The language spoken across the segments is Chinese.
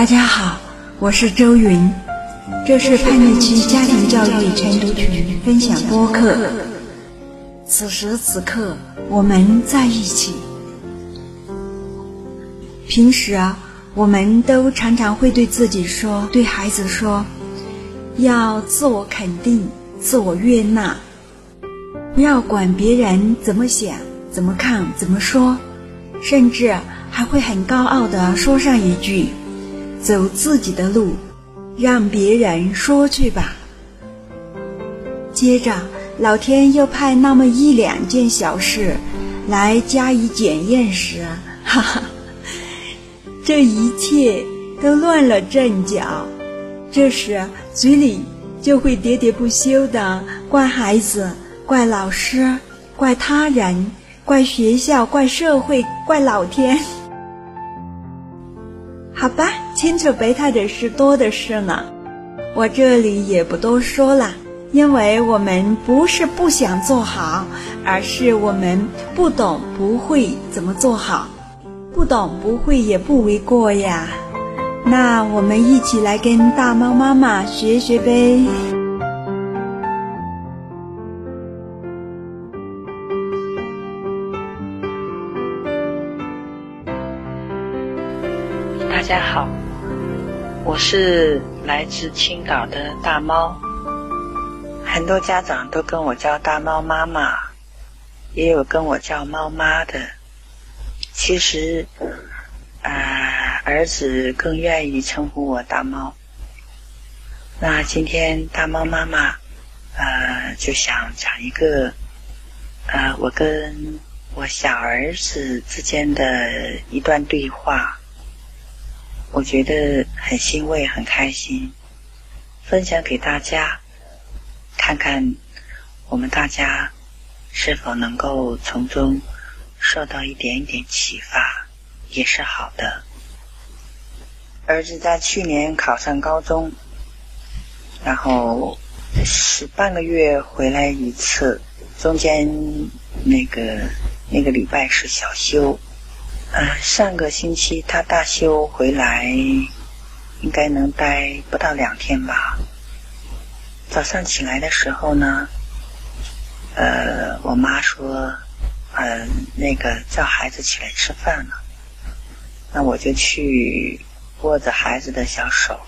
大家好，我是周云，这是叛逆期家庭教育晨读群分享播客。此时此刻，我们在一起。平时啊，我们都常常会对自己说，对孩子说，要自我肯定、自我悦纳，不要管别人怎么想、怎么看、怎么说，甚至还会很高傲的说上一句。走自己的路，让别人说去吧。接着，老天又派那么一两件小事来加以检验时，哈哈，这一切都乱了阵脚。这时，嘴里就会喋喋不休的怪孩子、怪老师、怪他人、怪学校、怪社会、怪老天。好吧，清楚备胎的事多的是呢，我这里也不多说了，因为我们不是不想做好，而是我们不懂不会怎么做好，不懂不会也不为过呀。那我们一起来跟大猫妈妈学学呗。是来自青岛的大猫。很多家长都跟我叫大猫妈妈，也有跟我叫猫妈的。其实，啊，儿子更愿意称呼我大猫。那今天大猫妈妈，呃，就想讲一个，呃，我跟我小儿子之间的一段对话。我觉得很欣慰，很开心，分享给大家，看看我们大家是否能够从中受到一点一点启发，也是好的。儿子在去年考上高中，然后是半个月回来一次，中间那个那个礼拜是小休。呃，上个星期他大休回来，应该能待不到两天吧。早上起来的时候呢，呃，我妈说，嗯，那个叫孩子起来吃饭了。那我就去握着孩子的小手，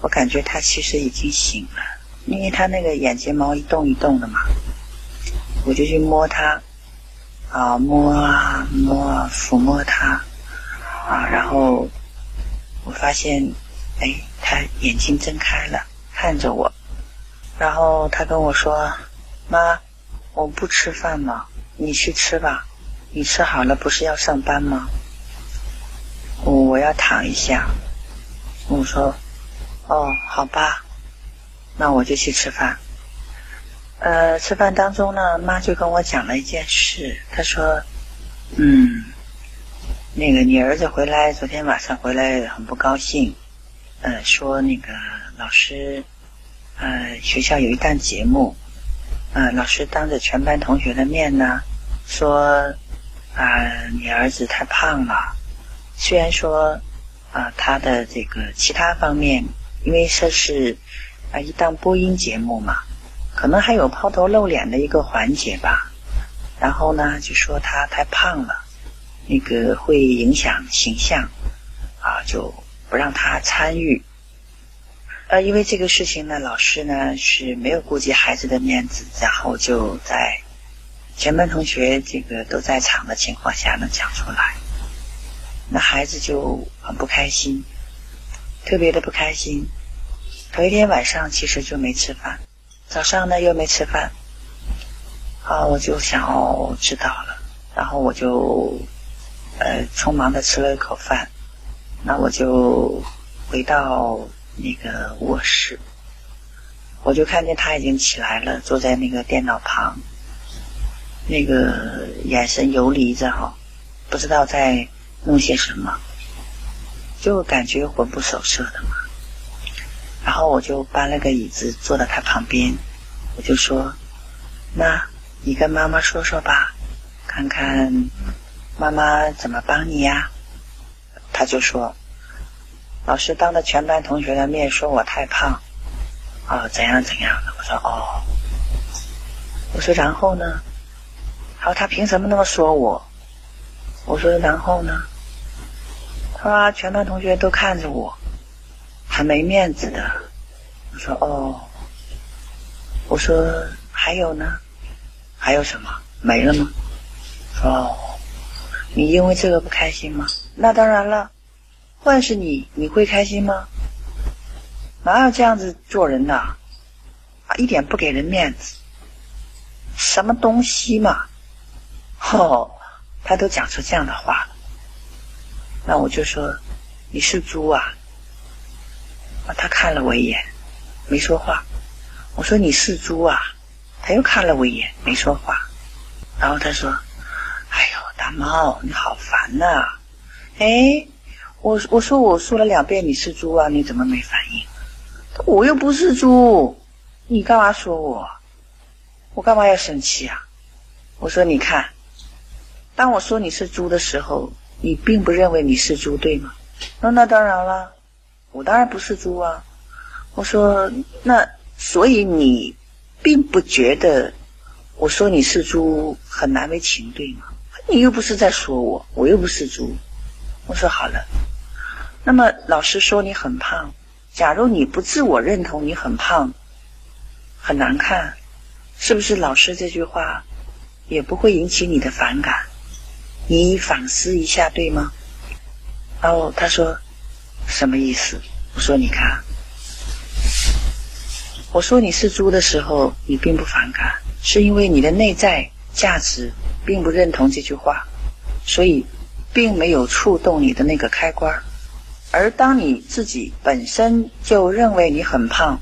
我感觉他其实已经醒了，因为他那个眼睫毛一动一动的嘛，我就去摸他。啊，摸啊摸，抚摸他，啊，然后我发现，哎，他眼睛睁开了，看着我，然后他跟我说：“妈，我不吃饭了，你去吃吧，你吃好了不是要上班吗？我我要躺一下。”我说：“哦，好吧，那我就去吃饭。”呃，吃饭当中呢，妈就跟我讲了一件事。她说：“嗯，那个你儿子回来，昨天晚上回来很不高兴，呃，说那个老师，呃，学校有一档节目，呃，老师当着全班同学的面呢，说啊，你儿子太胖了。虽然说啊，他的这个其他方面，因为这是啊一档播音节目嘛。”可能还有抛头露脸的一个环节吧，然后呢，就说他太胖了，那个会影响形象，啊，就不让他参与。呃，因为这个事情呢，老师呢是没有顾及孩子的面子，然后就在全班同学这个都在场的情况下呢讲出来，那孩子就很不开心，特别的不开心。头一天晚上其实就没吃饭。早上呢又没吃饭，啊，我就想哦知道了，然后我就呃匆忙的吃了一口饭，那我就回到那个卧室，我就看见他已经起来了，坐在那个电脑旁，那个眼神游离着哈，不知道在弄些什么，就感觉魂不守舍的嘛。然后我就搬了个椅子坐到他旁边，我就说：“那你跟妈妈说说吧，看看妈妈怎么帮你呀。”他就说：“老师当着全班同学的面说我太胖，啊，怎样怎样的？我说哦，我说然后呢？然后他凭什么那么说我？我说然后呢？他说全班同学都看着我，很没面子的。我说哦，我说还有呢？还有什么？没了吗？哦，你因为这个不开心吗？那当然了。换是你，你会开心吗？哪有这样子做人的？啊，一点不给人面子，什么东西嘛？哦，他都讲出这样的话了。那我就说你是猪啊！他看了我一眼，没说话。我说你是猪啊！他又看了我一眼，没说话。然后他说：“哎呦，大猫，你好烦呐！”哎。我我说我说了两遍你是猪啊，你怎么没反应？我又不是猪，你干嘛说我？我干嘛要生气啊？我说你看，当我说你是猪的时候，你并不认为你是猪，对吗？那那当然了，我当然不是猪啊。我说那所以你并不觉得我说你是猪很难为情，对吗？你又不是在说我，我又不是猪。我说好了。那么老师说你很胖，假如你不自我认同你很胖，很难看，是不是老师这句话也不会引起你的反感？你反思一下，对吗？然后他说什么意思？我说你看，我说你是猪的时候，你并不反感，是因为你的内在价值并不认同这句话，所以并没有触动你的那个开关。而当你自己本身就认为你很胖、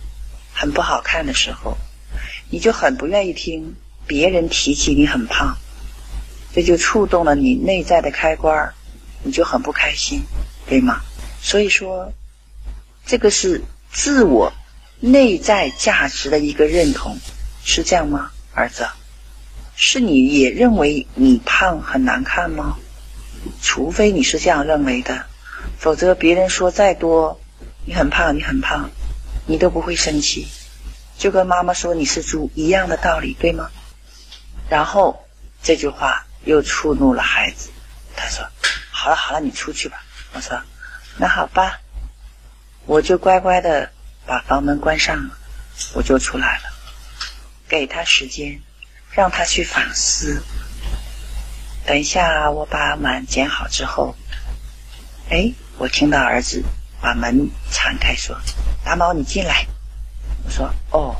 很不好看的时候，你就很不愿意听别人提起你很胖，这就触动了你内在的开关你就很不开心，对吗？所以说，这个是自我内在价值的一个认同，是这样吗，儿子？是你也认为你胖很难看吗？除非你是这样认为的。否则，别人说再多，你很胖，你很胖，你都不会生气，就跟妈妈说你是猪一样的道理，对吗？然后这句话又触怒了孩子，他说：“好了好了，你出去吧。”我说：“那好吧。”我就乖乖的把房门关上了，我就出来了，给他时间，让他去反思。等一下，我把碗捡好之后，哎。我听到儿子把门敞开，说：“大毛，你进来。”我说：“哦。”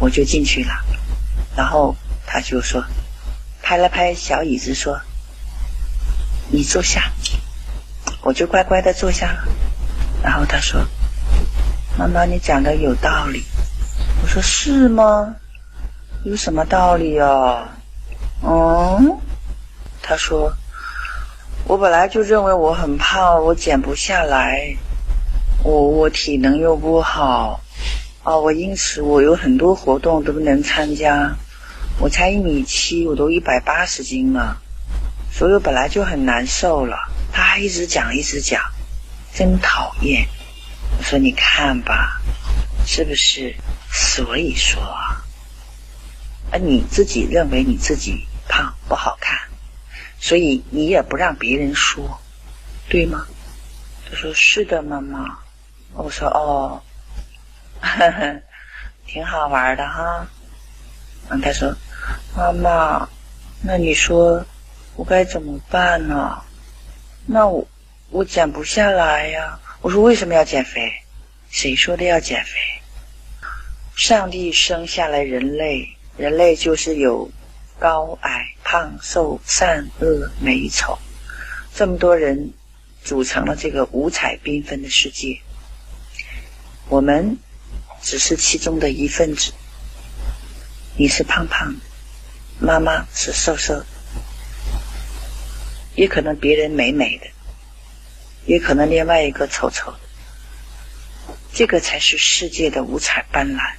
我就进去了。然后他就说：“拍了拍小椅子，说：‘你坐下。’我就乖乖的坐下了。然后他说：‘妈妈，你讲的有道理。’我说：‘是吗？有什么道理啊？’嗯，他说。”我本来就认为我很胖，我减不下来，我我体能又不好，啊，我因此我有很多活动都不能参加，我才一米七，我都一百八十斤了，所以我本来就很难受了。他一直讲一直讲，真讨厌。我说你看吧，是不是？所以说啊，而你自己认为你自己胖不好看。所以你也不让别人说，对吗？他说是的，妈妈。我说哦，呵呵，挺好玩的哈。嗯，他说妈妈，那你说我该怎么办呢？那我我减不下来呀。我说为什么要减肥？谁说的要减肥？上帝生下来人类，人类就是有。高矮胖瘦善恶美丑，这么多人组成了这个五彩缤纷的世界。我们只是其中的一份子。你是胖胖的，妈妈是瘦瘦的，也可能别人美美的，也可能另外一个丑丑的。这个才是世界的五彩斑斓，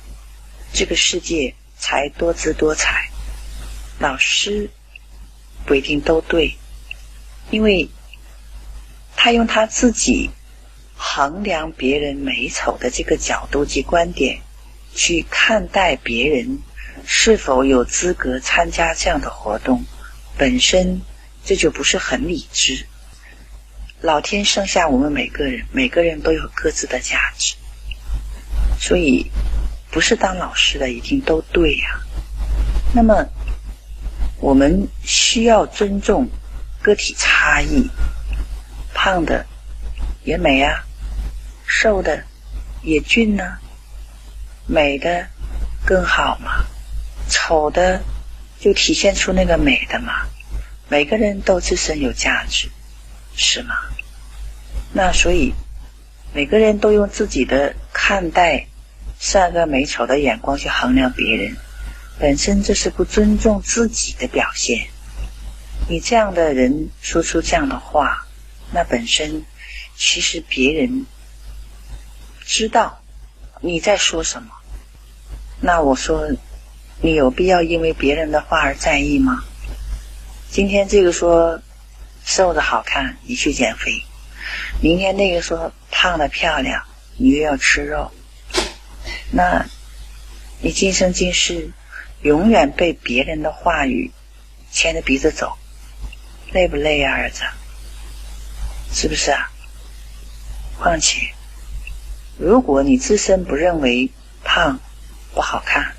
这个世界才多姿多彩。老师不一定都对，因为他用他自己衡量别人美丑的这个角度及观点去看待别人是否有资格参加这样的活动，本身这就不是很理智。老天生下我们每个人，每个人都有各自的价值，所以不是当老师的一定都对呀。那么，我们需要尊重个体差异，胖的也美啊，瘦的也俊呢，美的更好嘛，丑的就体现出那个美的嘛。每个人都自身有价值，是吗？那所以每个人都用自己的看待善恶美丑的眼光去衡量别人。本身这是不尊重自己的表现。你这样的人说出这样的话，那本身其实别人知道你在说什么。那我说，你有必要因为别人的话而在意吗？今天这个说瘦的好看，你去减肥；明天那个说胖的漂亮，你又要吃肉。那你今生今世。永远被别人的话语牵着鼻子走，累不累呀，儿子？是不是啊？况且，如果你自身不认为胖不好看，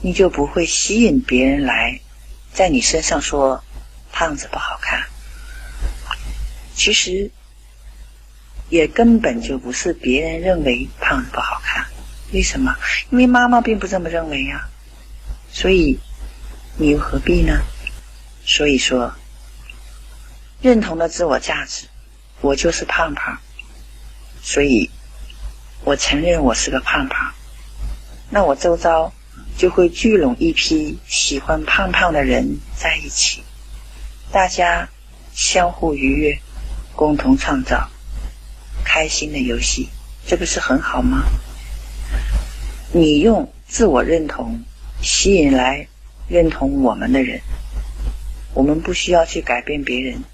你就不会吸引别人来在你身上说胖子不好看。其实，也根本就不是别人认为胖子不好看。为什么？因为妈妈并不这么认为呀。所以，你又何必呢？所以说，认同了自我价值，我就是胖胖，所以我承认我是个胖胖。那我周遭就会聚拢一批喜欢胖胖的人在一起，大家相互愉悦，共同创造开心的游戏，这不是很好吗？你用自我认同。吸引来认同我们的人，我们不需要去改变别人，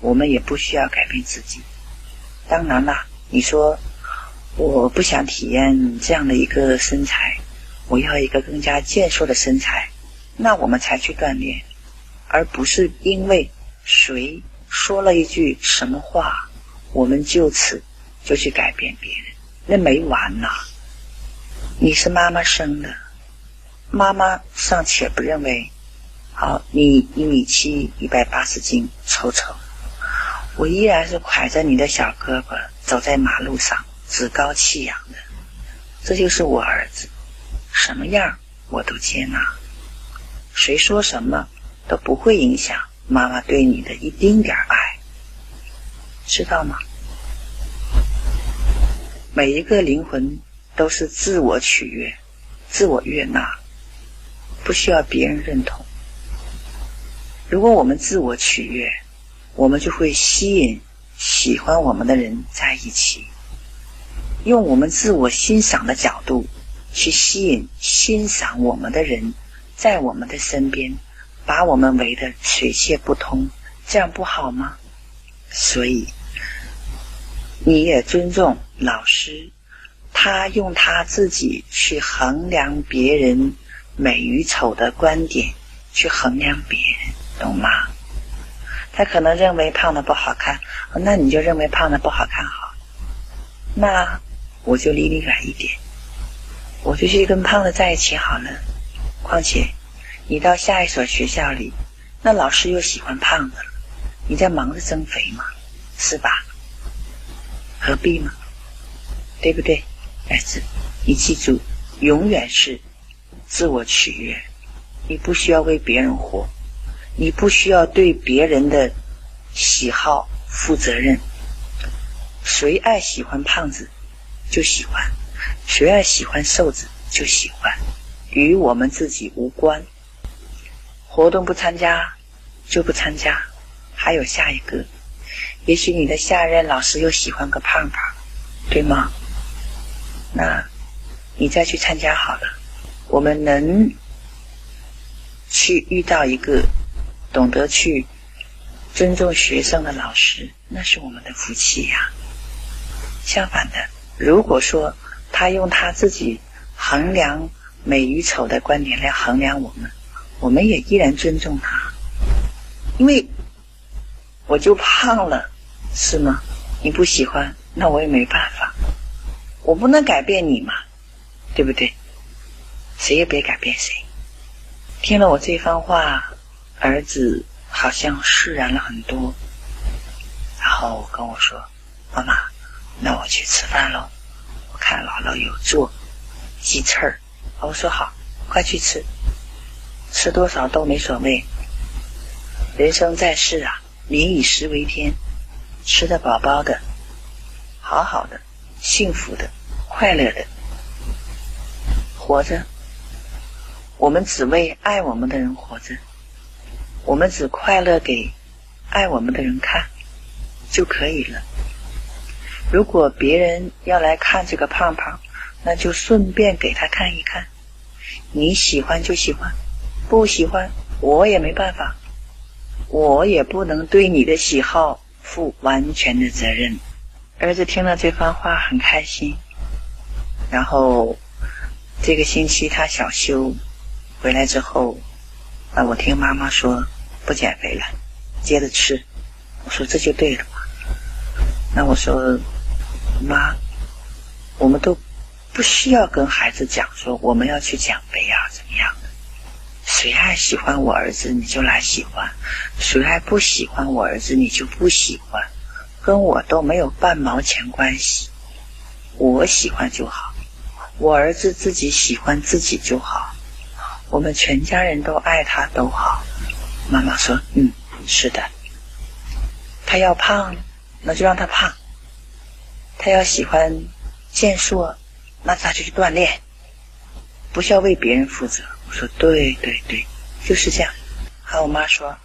我们也不需要改变自己。当然啦，你说我不想体验这样的一个身材，我要一个更加健硕的身材，那我们才去锻炼，而不是因为谁说了一句什么话，我们就此就去改变别人，那没完呐！你是妈妈生的。妈妈尚且不认为，好，你一米七，一百八十斤，丑丑。我依然是挎着你的小胳膊走在马路上，趾高气扬的。这就是我儿子，什么样我都接纳，谁说什么都不会影响妈妈对你的一丁点爱，知道吗？每一个灵魂都是自我取悦、自我悦纳。不需要别人认同。如果我们自我取悦，我们就会吸引喜欢我们的人在一起。用我们自我欣赏的角度去吸引欣赏我们的人，在我们的身边，把我们围得水泄不通，这样不好吗？所以，你也尊重老师，他用他自己去衡量别人。美与丑的观点去衡量别人，懂吗？他可能认为胖的不好看，那你就认为胖的不好看好。那我就离你远一点，我就去跟胖的在一起好了。况且你到下一所学校里，那老师又喜欢胖的了，你在忙着增肥嘛，是吧？何必呢？对不对，儿子？你记住，永远是。自我取悦，你不需要为别人活，你不需要对别人的喜好负责任。谁爱喜欢胖子就喜欢，谁爱喜欢瘦子就喜欢，与我们自己无关。活动不参加就不参加，还有下一个，也许你的下任老师又喜欢个胖胖，对吗？那你再去参加好了。我们能去遇到一个懂得去尊重学生的老师，那是我们的福气呀。相反的，如果说他用他自己衡量美与丑的观点来衡量我们，我们也依然尊重他，因为我就胖了，是吗？你不喜欢，那我也没办法，我不能改变你嘛，对不对？谁也别改变谁。听了我这番话，儿子好像释然了很多，然后跟我说：“妈妈，那我去吃饭喽。我看姥姥有做鸡翅儿。”我说：“好，快去吃，吃多少都没所谓。人生在世啊，民以食为天。”吃得饱饱的，好好的，幸福的，快乐的活着。我们只为爱我们的人活着，我们只快乐给爱我们的人看就可以了。如果别人要来看这个胖胖，那就顺便给他看一看。你喜欢就喜欢，不喜欢我也没办法，我也不能对你的喜好。负完全的责任。儿子听了这番话很开心，然后这个星期他小休回来之后，啊，我听妈妈说不减肥了，接着吃。我说这就对了嘛。那我说妈，我们都不需要跟孩子讲说我们要去减肥啊，怎么样的？谁爱喜欢我儿子，你就来喜欢；谁爱不喜欢我儿子，你就不喜欢，跟我都没有半毛钱关系。我喜欢就好，我儿子自己喜欢自己就好，我们全家人都爱他都好。妈妈说：“嗯，是的。他要胖，那就让他胖；他要喜欢健硕，那他就去锻炼，不需要为别人负责。”我说对对对，就是这样。和我妈说，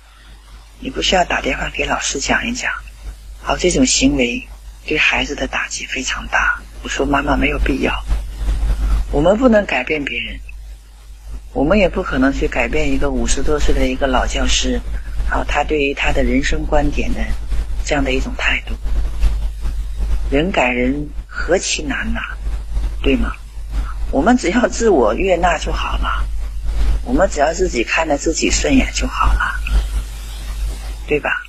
你不需要打电话给老师讲一讲。好，这种行为对孩子的打击非常大。我说妈妈没有必要。我们不能改变别人，我们也不可能去改变一个五十多岁的一个老教师，好，他对于他的人生观点的这样的一种态度。人改人何其难呐，对吗？我们只要自我悦纳就好了。我们只要自己看着自己顺眼就好了，对吧？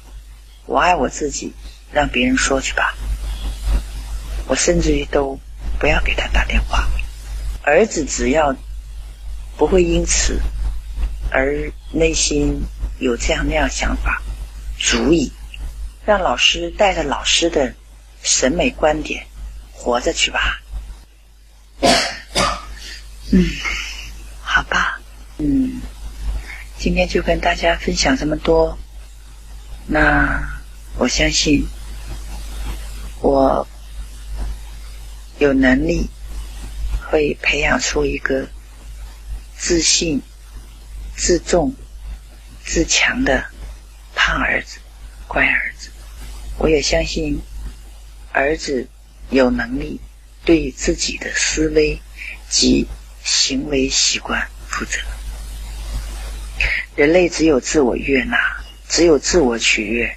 我爱我自己，让别人说去吧。我甚至于都不要给他打电话。儿子只要不会因此而内心有这样那样想法，足以让老师带着老师的审美观点活着去吧。嗯，好吧。嗯，今天就跟大家分享这么多。那我相信，我有能力会培养出一个自信、自重、自强的胖儿子、乖儿子。我也相信，儿子有能力对自己的思维及行为习惯负责。人类只有自我悦纳，只有自我取悦，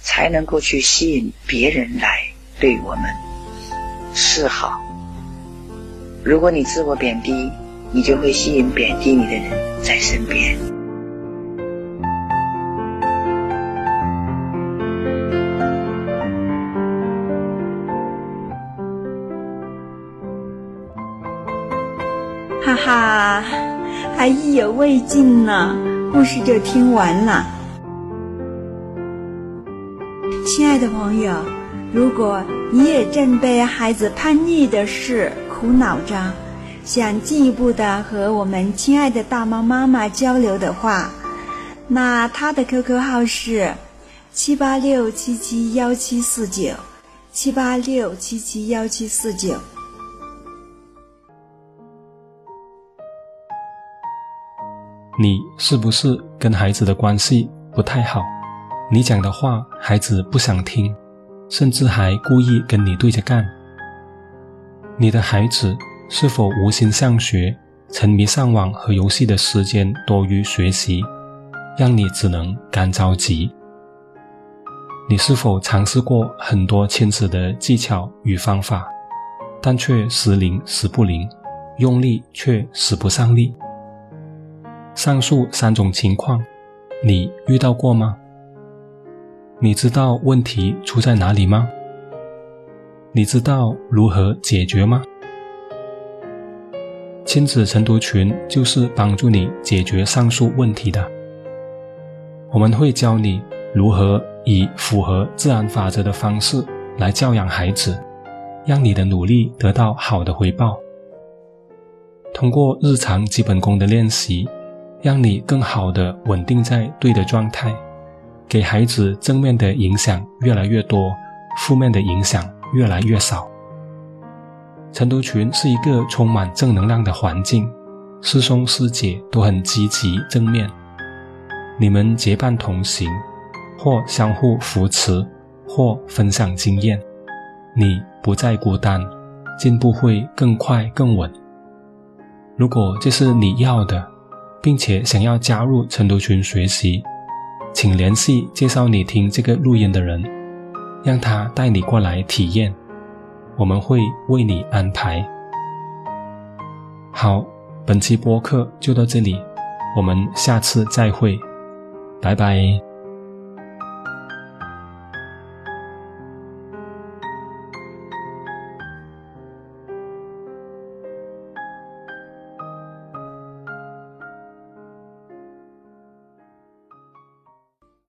才能够去吸引别人来对我们示好。如果你自我贬低，你就会吸引贬低你的人在身边。哈哈，还意犹未尽呢。故事就听完了，亲爱的朋友，如果你也正被孩子叛逆的事苦恼着，想进一步的和我们亲爱的大猫妈妈交流的话，那她的 QQ 号是七八六七七幺七四九，七八六七七幺七四九。你是不是跟孩子的关系不太好？你讲的话孩子不想听，甚至还故意跟你对着干。你的孩子是否无心上学，沉迷上网和游戏的时间多于学习，让你只能干着急？你是否尝试过很多亲子的技巧与方法，但却时灵时不灵，用力却使不上力？上述三种情况，你遇到过吗？你知道问题出在哪里吗？你知道如何解决吗？亲子晨读群就是帮助你解决上述问题的。我们会教你如何以符合自然法则的方式来教养孩子，让你的努力得到好的回报。通过日常基本功的练习，让你更好的稳定在对的状态，给孩子正面的影响越来越多，负面的影响越来越少。晨读群是一个充满正能量的环境，师兄师姐都很积极正面，你们结伴同行，或相互扶持，或分享经验，你不再孤单，进步会更快更稳。如果这是你要的，并且想要加入晨读群学习，请联系介绍你听这个录音的人，让他带你过来体验。我们会为你安排。好，本期播客就到这里，我们下次再会，拜拜。